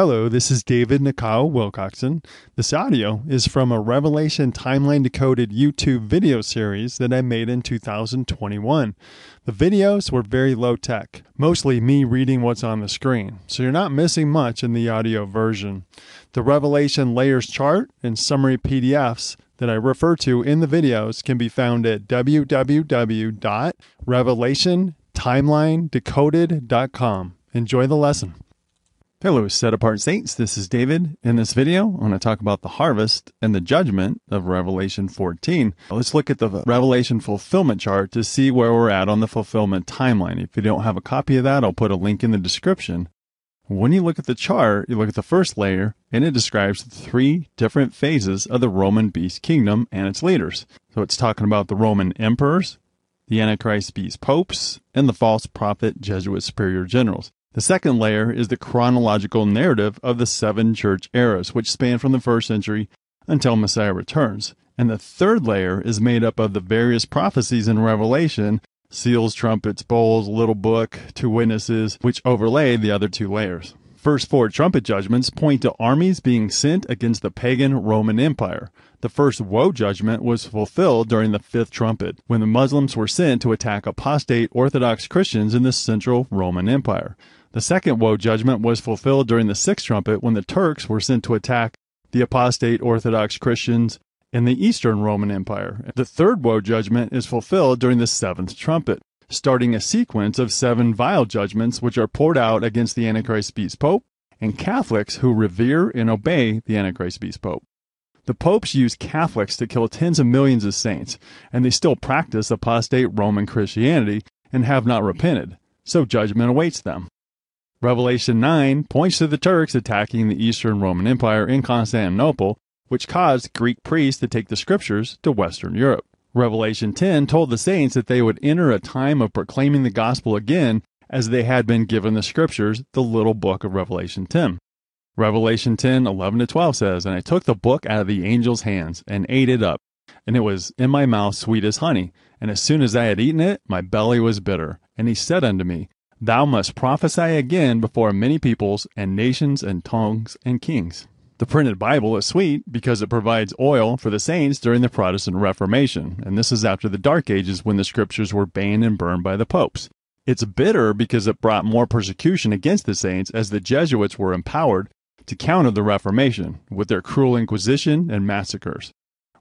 Hello, this is David Nikao Wilcoxson. This audio is from a Revelation Timeline Decoded YouTube video series that I made in 2021. The videos were very low tech, mostly me reading what's on the screen, so you're not missing much in the audio version. The Revelation Layers chart and summary PDFs that I refer to in the videos can be found at www.revelationtimelinedecoded.com. Enjoy the lesson. Hello, set apart saints. This is David. In this video, I want to talk about the harvest and the judgment of Revelation 14. Let's look at the Revelation fulfillment chart to see where we're at on the fulfillment timeline. If you don't have a copy of that, I'll put a link in the description. When you look at the chart, you look at the first layer, and it describes three different phases of the Roman beast kingdom and its leaders. So it's talking about the Roman emperors, the Antichrist beast popes, and the false prophet Jesuit superior generals. The second layer is the chronological narrative of the seven church eras, which span from the first century until Messiah returns. And the third layer is made up of the various prophecies in Revelation seals, trumpets, bowls, little book, two witnesses, which overlay the other two layers. First four trumpet judgments point to armies being sent against the pagan Roman Empire. The first woe judgment was fulfilled during the fifth trumpet, when the Muslims were sent to attack apostate Orthodox Christians in the central Roman Empire. The second woe judgment was fulfilled during the sixth trumpet when the Turks were sent to attack the apostate Orthodox Christians in the Eastern Roman Empire. The third woe judgment is fulfilled during the seventh trumpet, starting a sequence of seven vial judgments which are poured out against the Antichrist beast pope and Catholics who revere and obey the Antichrist beast pope. The popes used Catholics to kill tens of millions of saints, and they still practice apostate Roman Christianity and have not repented, so judgment awaits them. Revelation 9 points to the Turks attacking the Eastern Roman Empire in Constantinople, which caused Greek priests to take the scriptures to Western Europe. Revelation 10 told the saints that they would enter a time of proclaiming the gospel again as they had been given the scriptures, the little book of Revelation 10. Revelation 10, 11 to 12 says, And I took the book out of the angel's hands and ate it up, and it was in my mouth sweet as honey. And as soon as I had eaten it, my belly was bitter. And he said unto me, Thou must prophesy again before many peoples and nations and tongues and kings. The printed Bible is sweet because it provides oil for the saints during the Protestant Reformation, and this is after the Dark Ages when the scriptures were banned and burned by the popes. It's bitter because it brought more persecution against the saints as the Jesuits were empowered to counter the Reformation with their cruel inquisition and massacres.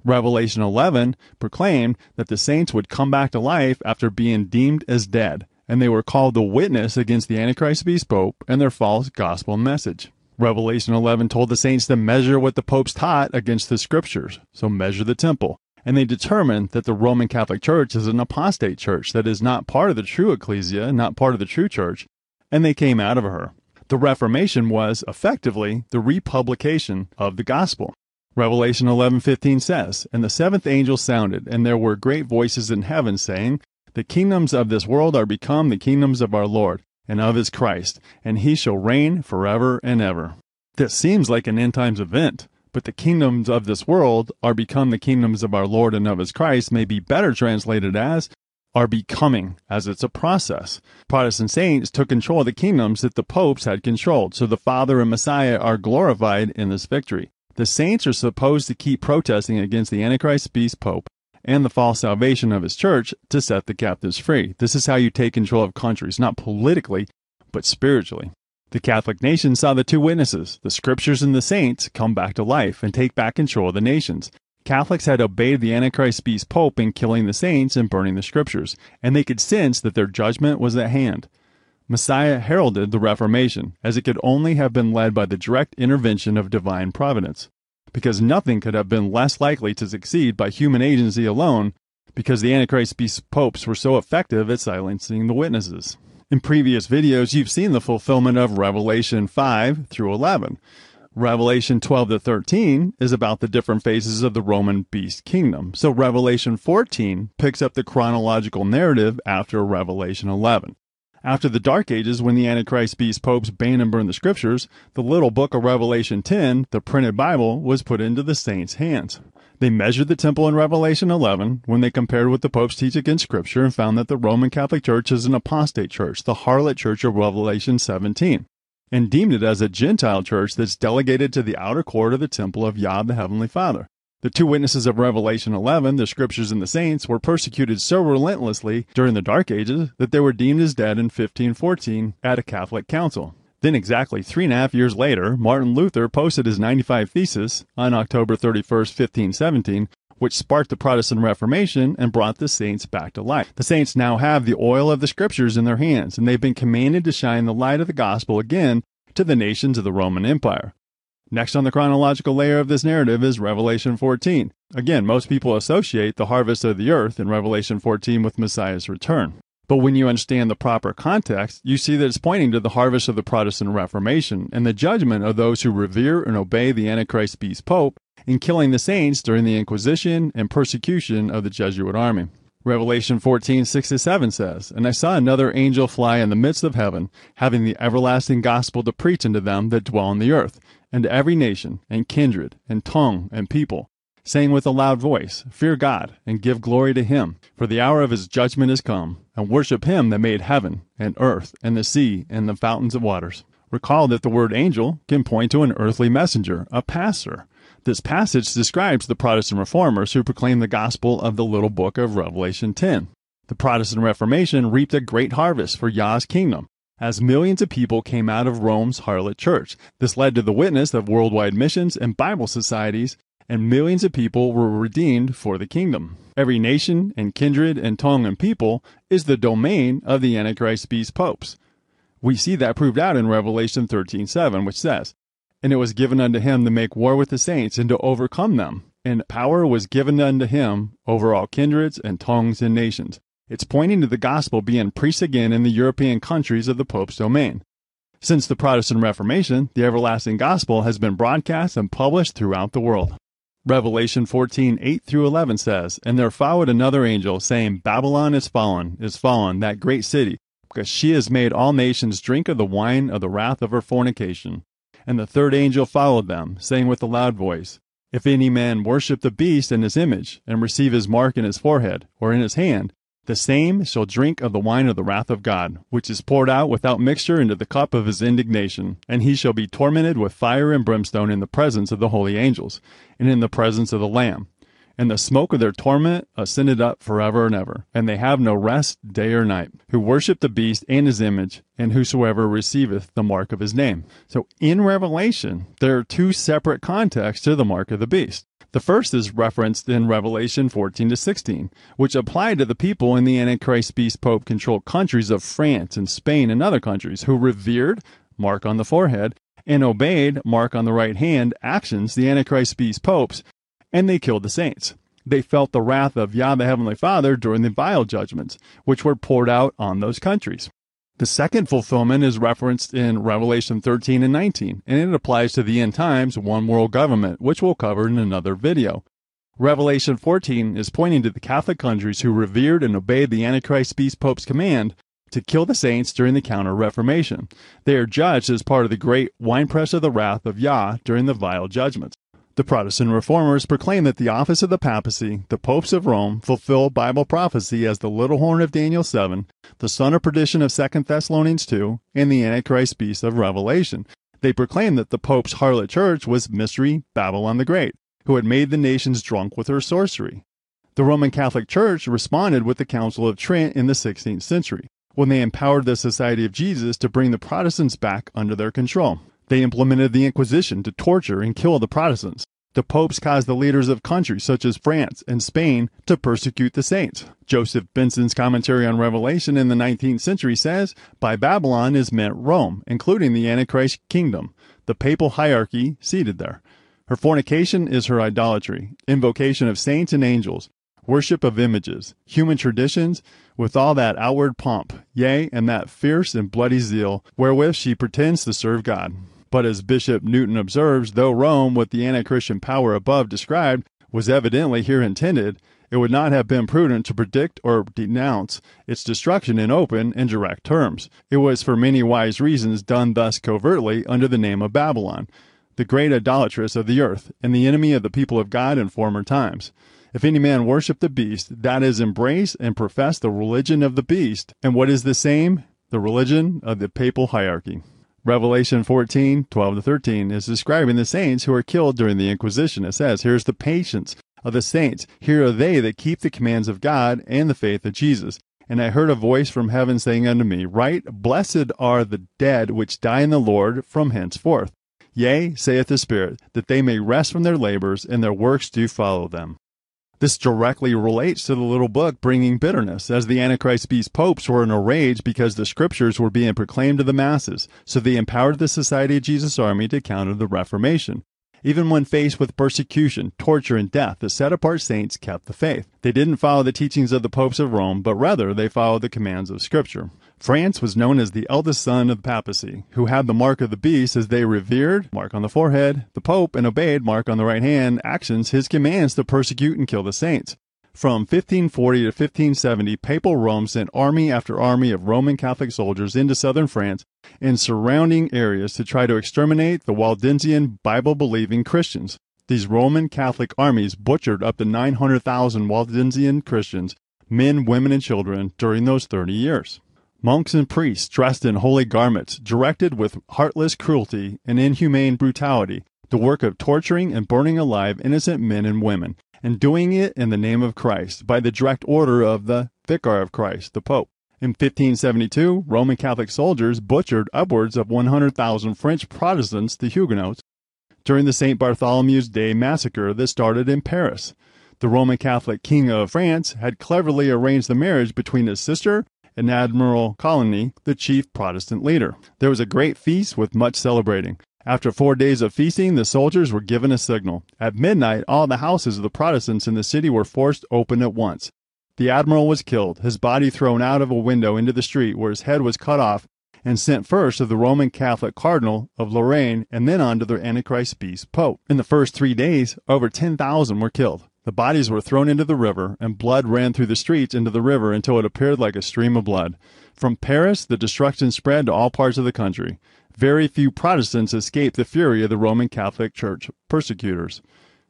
Revelation 11 proclaimed that the saints would come back to life after being deemed as dead, and they were called the witness against the Antichrist beast pope and their false gospel message. Revelation 11 told the saints to measure what the popes taught against the scriptures, so measure the temple. And they determined that the Roman Catholic Church is an apostate church that is not part of the true ecclesia, not part of the true church, and they came out of her. The Reformation was effectively the republication of the gospel. Revelation 11:15 says, "And the seventh angel sounded, and there were great voices in heaven saying, the kingdoms of this world are become the kingdoms of our Lord and of his Christ, and he shall reign forever and ever. This seems like an end times event, but the kingdoms of this world are become the kingdoms of our Lord and of his Christ may be better translated as are becoming, as it's a process. Protestant saints took control of the kingdoms that the popes had controlled, so the Father and Messiah are glorified in this victory. The saints are supposed to keep protesting against the Antichrist beast pope and the false salvation of his church to set the captives free. This is how you take control of countries, not politically, but spiritually. The Catholic nation saw the two witnesses, the scriptures and the saints, come back to life and take back control of the nations. Catholics had obeyed the Antichrist beast pope in killing the saints and burning the scriptures, and they could sense that their judgment was at hand. Messiah heralded the Reformation, as it could only have been led by the direct intervention of divine providence because nothing could have been less likely to succeed by human agency alone because the Antichrist beast popes were so effective at silencing the witnesses. In previous videos, you've seen the fulfillment of Revelation 5 through 11. Revelation 12 to 13 is about the different phases of the Roman beast kingdom. So Revelation 14 picks up the chronological narrative after Revelation 11. After the Dark Ages, when the Antichrist beast popes banned and burned the scriptures, the little book of Revelation 10, the printed Bible, was put into the saints' hands. They measured the temple in Revelation 11 when they compared what the popes teach against scripture and found that the Roman Catholic Church is an apostate church, the harlot church of Revelation 17. And deemed it as a Gentile church that's delegated to the outer court of the temple of Yah the Heavenly Father. The two witnesses of Revelation 11, the scriptures and the saints, were persecuted so relentlessly during the Dark Ages that they were deemed as dead in 1514 at a Catholic council. Then, exactly three and a half years later, Martin Luther posted his 95 Thesis on October 31, 1517, which sparked the Protestant Reformation and brought the saints back to life. The saints now have the oil of the scriptures in their hands, and they've been commanded to shine the light of the gospel again to the nations of the Roman Empire. Next on the chronological layer of this narrative is Revelation 14. Again, most people associate the harvest of the earth in Revelation 14 with Messiah's return. But when you understand the proper context, you see that it's pointing to the harvest of the Protestant Reformation and the judgment of those who revere and obey the Antichrist beast Pope in killing the saints during the Inquisition and persecution of the Jesuit army. Revelation 14, 6 7 says, And I saw another angel fly in the midst of heaven, having the everlasting gospel to preach unto them that dwell on the earth, and to every nation, and kindred, and tongue, and people, saying with a loud voice, Fear God, and give glory to him, for the hour of his judgment is come, and worship him that made heaven, and earth, and the sea, and the fountains of waters. Recall that the word angel can point to an earthly messenger, a pastor. This passage describes the Protestant reformers who proclaimed the gospel of the little book of Revelation 10. The Protestant Reformation reaped a great harvest for Yah's kingdom, as millions of people came out of Rome's harlot church. This led to the witness of worldwide missions and Bible societies, and millions of people were redeemed for the kingdom. Every nation and kindred and tongue and people is the domain of the Antichrist beast popes. We see that proved out in Revelation 13:7, which says, And it was given unto him to make war with the saints and to overcome them, and power was given unto him over all kindreds and tongues and nations. It's pointing to the gospel being preached again in the European countries of the Pope's domain. Since the Protestant Reformation, the everlasting gospel has been broadcast and published throughout the world. Revelation 14, 8 through 11 says, And there followed another angel, saying, Babylon is fallen, is fallen, that great city, because she has made all nations drink of the wine of the wrath of her fornication. And the third angel followed them, saying with a loud voice, If any man worship the beast and his image, and receive his mark in his forehead, or in his hand, the same shall drink of the wine of the wrath of God, which is poured out without mixture into the cup of his indignation. And he shall be tormented with fire and brimstone in the presence of the holy angels, and in the presence of the Lamb. And the smoke of their torment ascended up forever and ever. And they have no rest day or night, who worship the beast and his image, and whosoever receiveth the mark of his name. So in Revelation, there are two separate contexts to the mark of the beast. The first is referenced in Revelation 14 to 16, which applied to the people in the Antichrist beast pope controlled countries of France and Spain and other countries who revered, mark on the forehead, and obeyed, mark on the right hand, actions the Antichrist beast popes, and they killed the saints. They felt the wrath of Yah the Heavenly Father during the vial judgments, which were poured out on those countries. The second fulfillment is referenced in Revelation 13 and 19, and it applies to the end times one world government, which we'll cover in another video. Revelation 14 is pointing to the Catholic countries who revered and obeyed the Antichrist beast pope's command to kill the saints during the Counter Reformation. They are judged as part of the great winepress of the wrath of Yah during the vial judgments. The Protestant reformers proclaim that the office of the papacy, the popes of Rome, fulfill Bible prophecy as the little horn of Daniel 7, the son of perdition of 2 Thessalonians 2, and the Antichrist beast of Revelation. They proclaim that the pope's harlot church was mystery Babylon the Great, who had made the nations drunk with her sorcery. The Roman Catholic Church responded with the Council of Trent in the 16th century, when they empowered the Society of Jesus to bring the Protestants back under their control. They implemented the Inquisition to torture and kill the Protestants. The popes caused the leaders of countries such as France and Spain to persecute the saints. Joseph Benson's commentary on Revelation in the 19th century says, By Babylon is meant Rome, including the Antichrist kingdom, the papal hierarchy seated there. Her fornication is her idolatry, invocation of saints and angels, worship of images, human traditions, with all that outward pomp, yea, and that fierce and bloody zeal wherewith she pretends to serve God. But as Bishop Newton observes, though Rome, with the anti Christian power above described, was evidently here intended, it would not have been prudent to predict or denounce its destruction in open and direct terms. It was for many wise reasons done thus covertly under the name of Babylon, the great idolatress of the earth, and the enemy of the people of God in former times. If any man worship the beast, that is, embrace and profess the religion of the beast, and what is the same? The religion of the papal hierarchy. Revelation 14, 12 to 13 is describing the saints who are killed during the Inquisition. It says, Here's the patience of the saints. Here are they that keep the commands of God and the faith of Jesus. And I heard a voice from heaven saying unto me, Write, Blessed are the dead which die in the Lord from henceforth. Yea, saith the Spirit, that they may rest from their labors, and their works do follow them. This directly relates to the little book Bringing Bitterness, as the Antichrist beast popes were in a rage because the scriptures were being proclaimed to the masses, so they empowered the Society of Jesus Army to counter the Reformation. Even when faced with persecution, torture, and death, the set apart saints kept the faith. They didn't follow the teachings of the popes of Rome, but rather they followed the commands of Scripture. France was known as the eldest son of the papacy, who had the mark of the beast as they revered, mark on the forehead, the pope, and obeyed, mark on the right hand, actions, his commands to persecute and kill the saints. From 1540 to 1570, Papal Rome sent army after army of Roman Catholic soldiers into southern France and surrounding areas to try to exterminate the Waldensian Bible believing Christians. These Roman Catholic armies butchered up to 900,000 Waldensian Christians, men, women, and children, during those 30 years. Monks and priests dressed in holy garments directed with heartless cruelty and inhumane brutality the work of torturing and burning alive innocent men and women, and doing it in the name of Christ by the direct order of the Vicar of Christ, the Pope. In 1572, Roman Catholic soldiers butchered upwards of 100,000 French Protestants, the Huguenots, during the St. Bartholomew's Day massacre that started in Paris. The Roman Catholic King of France had cleverly arranged the marriage between his sister and Admiral Coligny, the chief Protestant leader. There was a great feast with much celebrating. After four days of feasting, the soldiers were given a signal. At midnight, all the houses of the Protestants in the city were forced open at once. The admiral was killed, his body thrown out of a window into the street, where his head was cut off and sent first to the Roman Catholic Cardinal of Lorraine and then on to the Antichrist beast Pope. In the first three days, over 10,000 were killed. The bodies were thrown into the river, and blood ran through the streets into the river until it appeared like a stream of blood. From Paris, the destruction spread to all parts of the country. Very few Protestants escaped the fury of the Roman Catholic Church persecutors.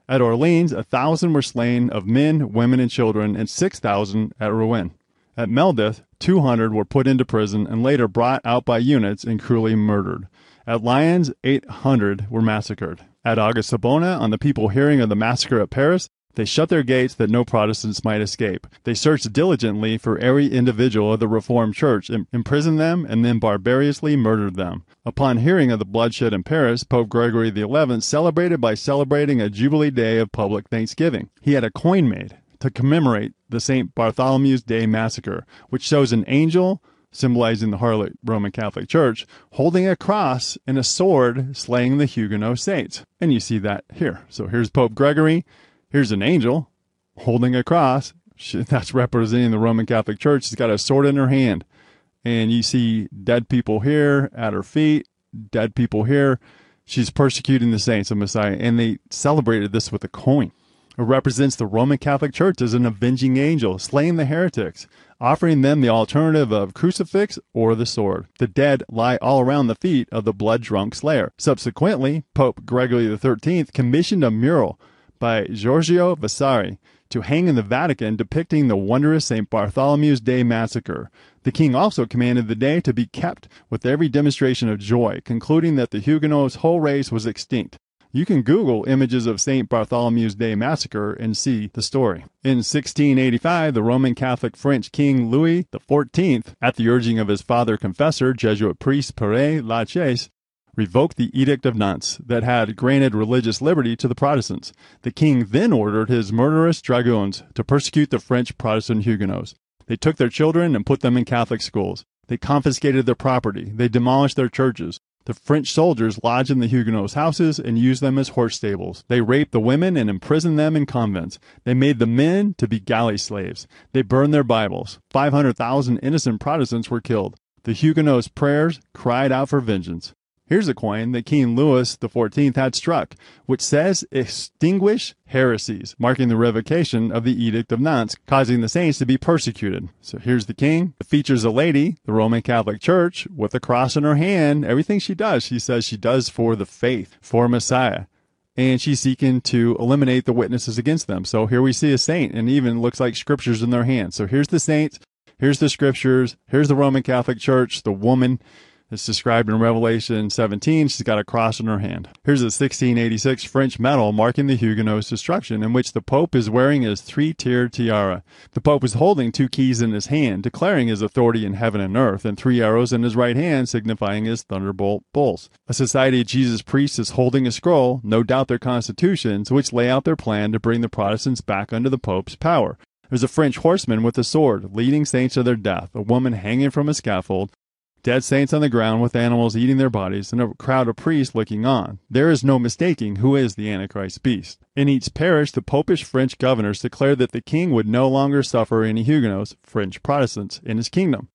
At Orleans, a thousand were slain of men, women, and children, and six thousand at Rouen. At Meldeth, two hundred were put into prison and later brought out by units and cruelly murdered. At Lyons, eight hundred were massacred. At Aigues-Savona, on the people hearing of the massacre at Paris, they shut their gates that no Protestants might escape. They searched diligently for every individual of the Reformed Church, imprisoned them, and then barbarously murdered them. Upon hearing of the bloodshed in Paris, Pope Gregory XI celebrated by celebrating a Jubilee Day of public thanksgiving. He had a coin made to commemorate the St. Bartholomew's Day massacre, which shows an angel symbolizing the harlot Roman Catholic Church, holding a cross and a sword slaying the Huguenot saints. And you see that here. So here's Pope Gregory Here's an angel holding a cross. That's representing the Roman Catholic Church. She's got a sword in her hand. And you see dead people here at her feet, dead people here. She's persecuting the saints of Messiah. And they celebrated this with a coin. It represents the Roman Catholic Church as an avenging angel, slaying the heretics, offering them the alternative of crucifix or the sword. The dead lie all around the feet of the blood drunk slayer. Subsequently, Pope Gregory XIII commissioned a mural by Giorgio Vasari to hang in the Vatican depicting the wondrous St. Bartholomew's Day massacre. The king also commanded the day to be kept with every demonstration of joy, concluding that the Huguenots' whole race was extinct. You can Google images of St. Bartholomew's Day massacre and see the story. In 1685, the Roman Catholic French King Louis XIV, at the urging of his father confessor, Jesuit priest Pere Lachaise, revoked the Edict of Nantes that had granted religious liberty to the Protestants. The king then ordered his murderous dragoons to persecute the French Protestant Huguenots. They took their children and put them in Catholic schools. They confiscated their property. They demolished their churches. The French soldiers lodged in the Huguenots' houses and used them as horse stables. They raped the women and imprisoned them in convents. They made the men to be galley slaves. They burned their Bibles. 500,000 innocent Protestants were killed. The Huguenots' prayers cried out for vengeance. Here's a coin that King Louis XIV had struck, which says extinguish heresies, marking the revocation of the Edict of Nantes, causing the saints to be persecuted. So here's the king. It features a lady, the Roman Catholic Church, with a cross in her hand. Everything she does, she says she does for the faith, for Messiah. And she's seeking to eliminate the witnesses against them. So here we see a saint, and even looks like scriptures in their hands. So here's the saints, here's the scriptures, here's the Roman Catholic Church, the woman It's described in Revelation 17. She's got a cross in her hand. Here's a 1686 French medal marking the Huguenots' destruction, in which the Pope is wearing his three tiered tiara. The Pope is holding two keys in his hand, declaring his authority in heaven and earth, and three arrows in his right hand, signifying his thunderbolt bolts. A Society of Jesus priests is holding a scroll, no doubt their constitutions, which lay out their plan to bring the Protestants back under the Pope's power. There's a French horseman with a sword, leading saints to their death, a woman hanging from a scaffold, dead saints on the ground with animals eating their bodies, and a crowd of priests looking on. There is no mistaking who is the Antichrist beast. In each parish, the popish French governors declared that the king would no longer suffer any Huguenots, French Protestants, in his kingdom,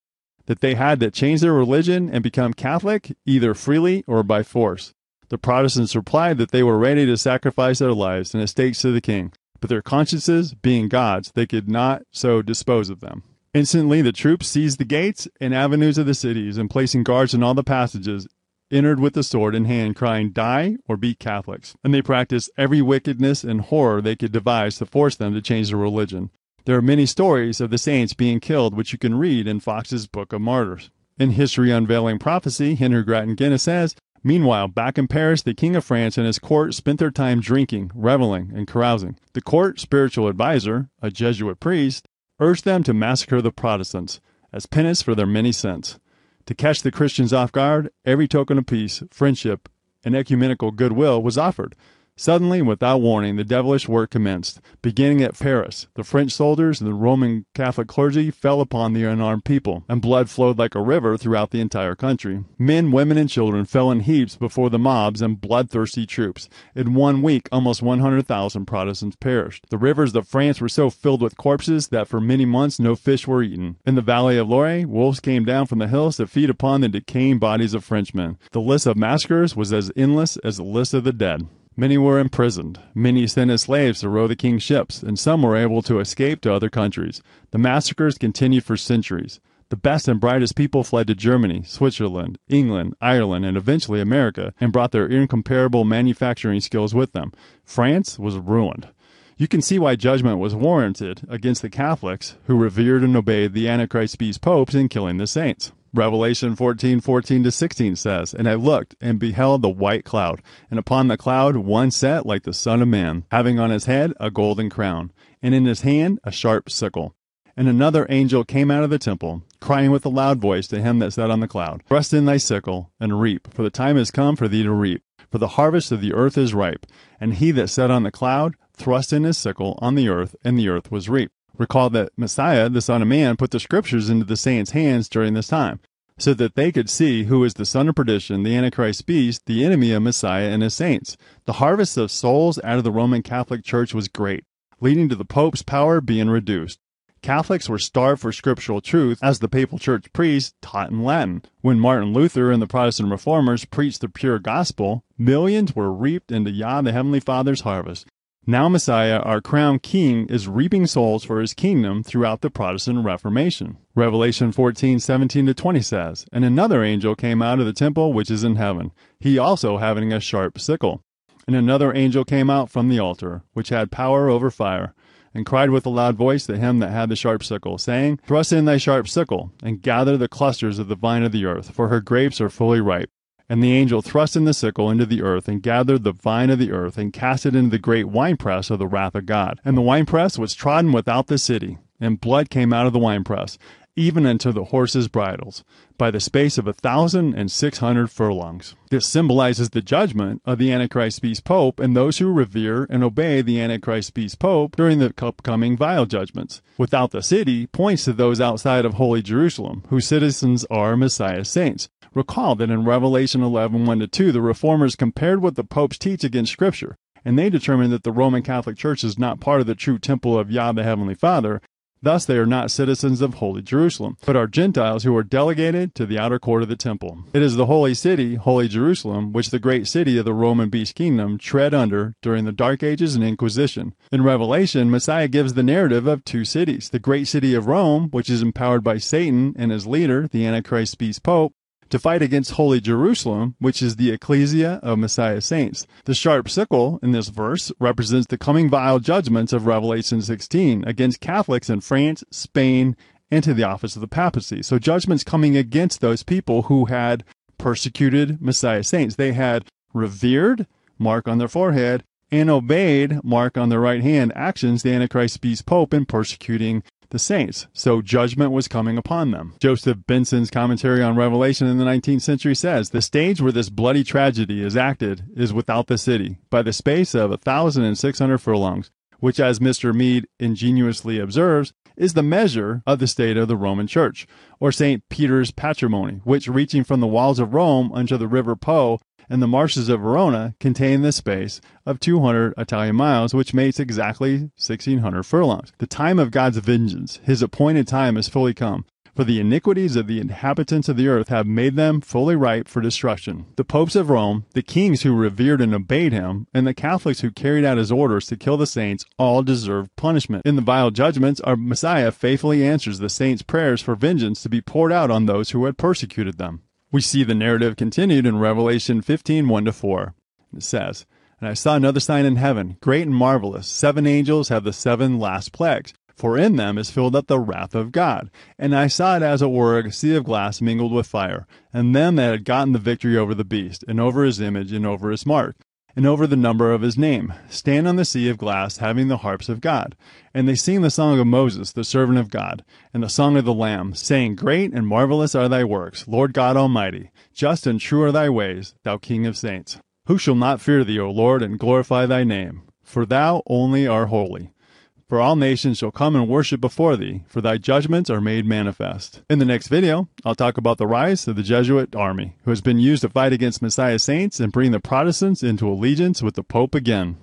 that they had to change their religion and become Catholic, either freely or by force. The Protestants replied that they were ready to sacrifice their lives and estates to the king, but their consciences, being God's, they could not so dispose of them. Instantly, the troops seized the gates and avenues of the cities, and placing guards in all the passages, entered with the sword in hand, crying, Die or be Catholics. And they practiced every wickedness and horror they could devise to force them to change their religion. There are many stories of the saints being killed, which you can read in Fox's Book of Martyrs. In History Unveiling Prophecy, Henry Grattan Guinness says, Meanwhile, back in Paris, the King of France and his court spent their time drinking, reveling, and carousing. The court spiritual adviser, a Jesuit priest, urged them to massacre the Protestants as penance for their many sins. To catch the Christians off guard, every token of peace, friendship, and ecumenical goodwill was offered, Suddenly, without warning, the devilish work commenced. Beginning at Paris, the French soldiers and the Roman Catholic clergy fell upon the unarmed people, and blood flowed like a river throughout the entire country. Men, women, and children fell in heaps before the mobs and bloodthirsty troops. In one week, almost 100,000 Protestants perished. The rivers of France were so filled with corpses that for many months no fish were eaten. In the valley of Loire, wolves came down from the hills to feed upon the decaying bodies of Frenchmen. The list of massacres was as endless as the list of the dead. Many were imprisoned. Many sent as slaves to row the king's ships, and some were able to escape to other countries. The massacres continued for centuries. The best and brightest people fled to Germany, Switzerland, England, Ireland, and eventually America, and brought their incomparable manufacturing skills with them. France was ruined. You can see why judgment was warranted against the Catholics who revered and obeyed the Antichrist beast popes in killing the saints. Revelation 14, 14 to 16 says, And I looked and beheld the white cloud, and upon the cloud one sat like the Son of Man, having on his head a golden crown, and in his hand a sharp sickle. And another angel came out of the temple, crying with a loud voice to him that sat on the cloud, Thrust in thy sickle, and reap, for the time is come for thee to reap, for the harvest of the earth is ripe. And he that sat on the cloud thrust in his sickle on the earth, and the earth was reaped. Recall that Messiah, the Son of Man, put the scriptures into the saints' hands during this time, so that they could see who is the son of perdition, the Antichrist beast, the enemy of Messiah and his saints. The harvest of souls out of the Roman Catholic Church was great, leading to the Pope's power being reduced. Catholics were starved for scriptural truth, as the papal church priests taught in Latin. When Martin Luther and the Protestant reformers preached the pure gospel, millions were reaped into Yah the Heavenly Father's harvest. Now Messiah, our crowned king, is reaping souls for his kingdom throughout the Protestant Reformation. Revelation 14, 17 to 20 says, And another angel came out of the temple which is in heaven, he also having a sharp sickle. And another angel came out from the altar, which had power over fire, and cried with a loud voice to him that had the sharp sickle, saying, Thrust in thy sharp sickle, and gather the clusters of the vine of the earth, for her grapes are fully ripe. And the angel thrust in the sickle into the earth, and gathered the vine of the earth, and cast it into the great winepress of the wrath of God. And the winepress was trodden without the city, and blood came out of the winepress, even unto the horses' bridles, by the space of a thousand and six hundred furlongs. This symbolizes the judgment of the Antichrist beast pope and those who revere and obey the Antichrist beast pope during the upcoming vial judgments. Without the city points to those outside of holy Jerusalem, whose citizens are Messiah's saints. Recall that in Revelation 11 1 2, the reformers compared what the popes teach against Scripture, and they determined that the Roman Catholic Church is not part of the true temple of Yah the Heavenly Father. Thus, they are not citizens of Holy Jerusalem, but are Gentiles who are delegated to the outer court of the temple. It is the holy city, Holy Jerusalem, which the great city of the Roman beast kingdom tread under during the Dark Ages and Inquisition. In Revelation, Messiah gives the narrative of two cities the great city of Rome, which is empowered by Satan and his leader, the Antichrist beast Pope, to fight against holy Jerusalem, which is the ecclesia of Messiah's saints. The sharp sickle in this verse represents the coming vial judgments of Revelation 16 against Catholics in France, Spain, and to the office of the papacy. So judgments coming against those people who had persecuted Messiah saints. They had revered, mark on their forehead, and obeyed, mark on their right hand, actions the Antichrist beast Pope in persecuting the saints. So judgment was coming upon them. Joseph Benson's commentary on Revelation in the 19th century says the stage where this bloody tragedy is acted is without the city, by the space of a thousand and six hundred furlongs, which, as Mr. Mede ingeniously observes, is the measure of the state of the Roman Church, or St. Peter's patrimony, which, reaching from the walls of Rome unto the river Po and the marshes of Verona contain the space of 200 Italian miles, which makes exactly 1600 furlongs. The time of God's vengeance, his appointed time, is fully come. For the iniquities of the inhabitants of the earth have made them fully ripe for destruction. The popes of Rome, the kings who revered and obeyed him, and the Catholics who carried out his orders to kill the saints all deserve punishment. In the vial judgments, our Messiah faithfully answers the saints' prayers for vengeance to be poured out on those who had persecuted them. We see the narrative continued in Revelation 15 1 to 4. It says, And I saw another sign in heaven, great and marvelous. Seven angels have the seven last plagues, for in them is filled up the wrath of God. And I saw it as it were a sea of glass mingled with fire, and them that had gotten the victory over the beast, and over his image, and over his mark and over the number of his name, stand on the sea of glass, having the harps of God. And they sing the song of Moses, the servant of God, and the song of the Lamb, saying, Great and marvelous are thy works, Lord God Almighty. Just and true are thy ways, thou King of saints. Who shall not fear thee, O Lord, and glorify thy name? For thou only art holy. For all nations shall come and worship before thee, for thy judgments are made manifest. In the next video, I'll talk about the rise of the Jesuit army, who has been used to fight against Messiah saints and bring the Protestants into allegiance with the Pope again.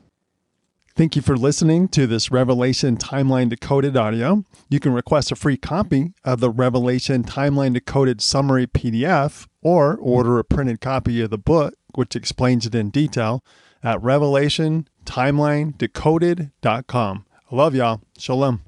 Thank you for listening to this Revelation Timeline Decoded audio. You can request a free copy of the Revelation Timeline Decoded Summary PDF or order a printed copy of the book, which explains it in detail, at revelationtimelinedecoded.com. Love y'all. Shalom.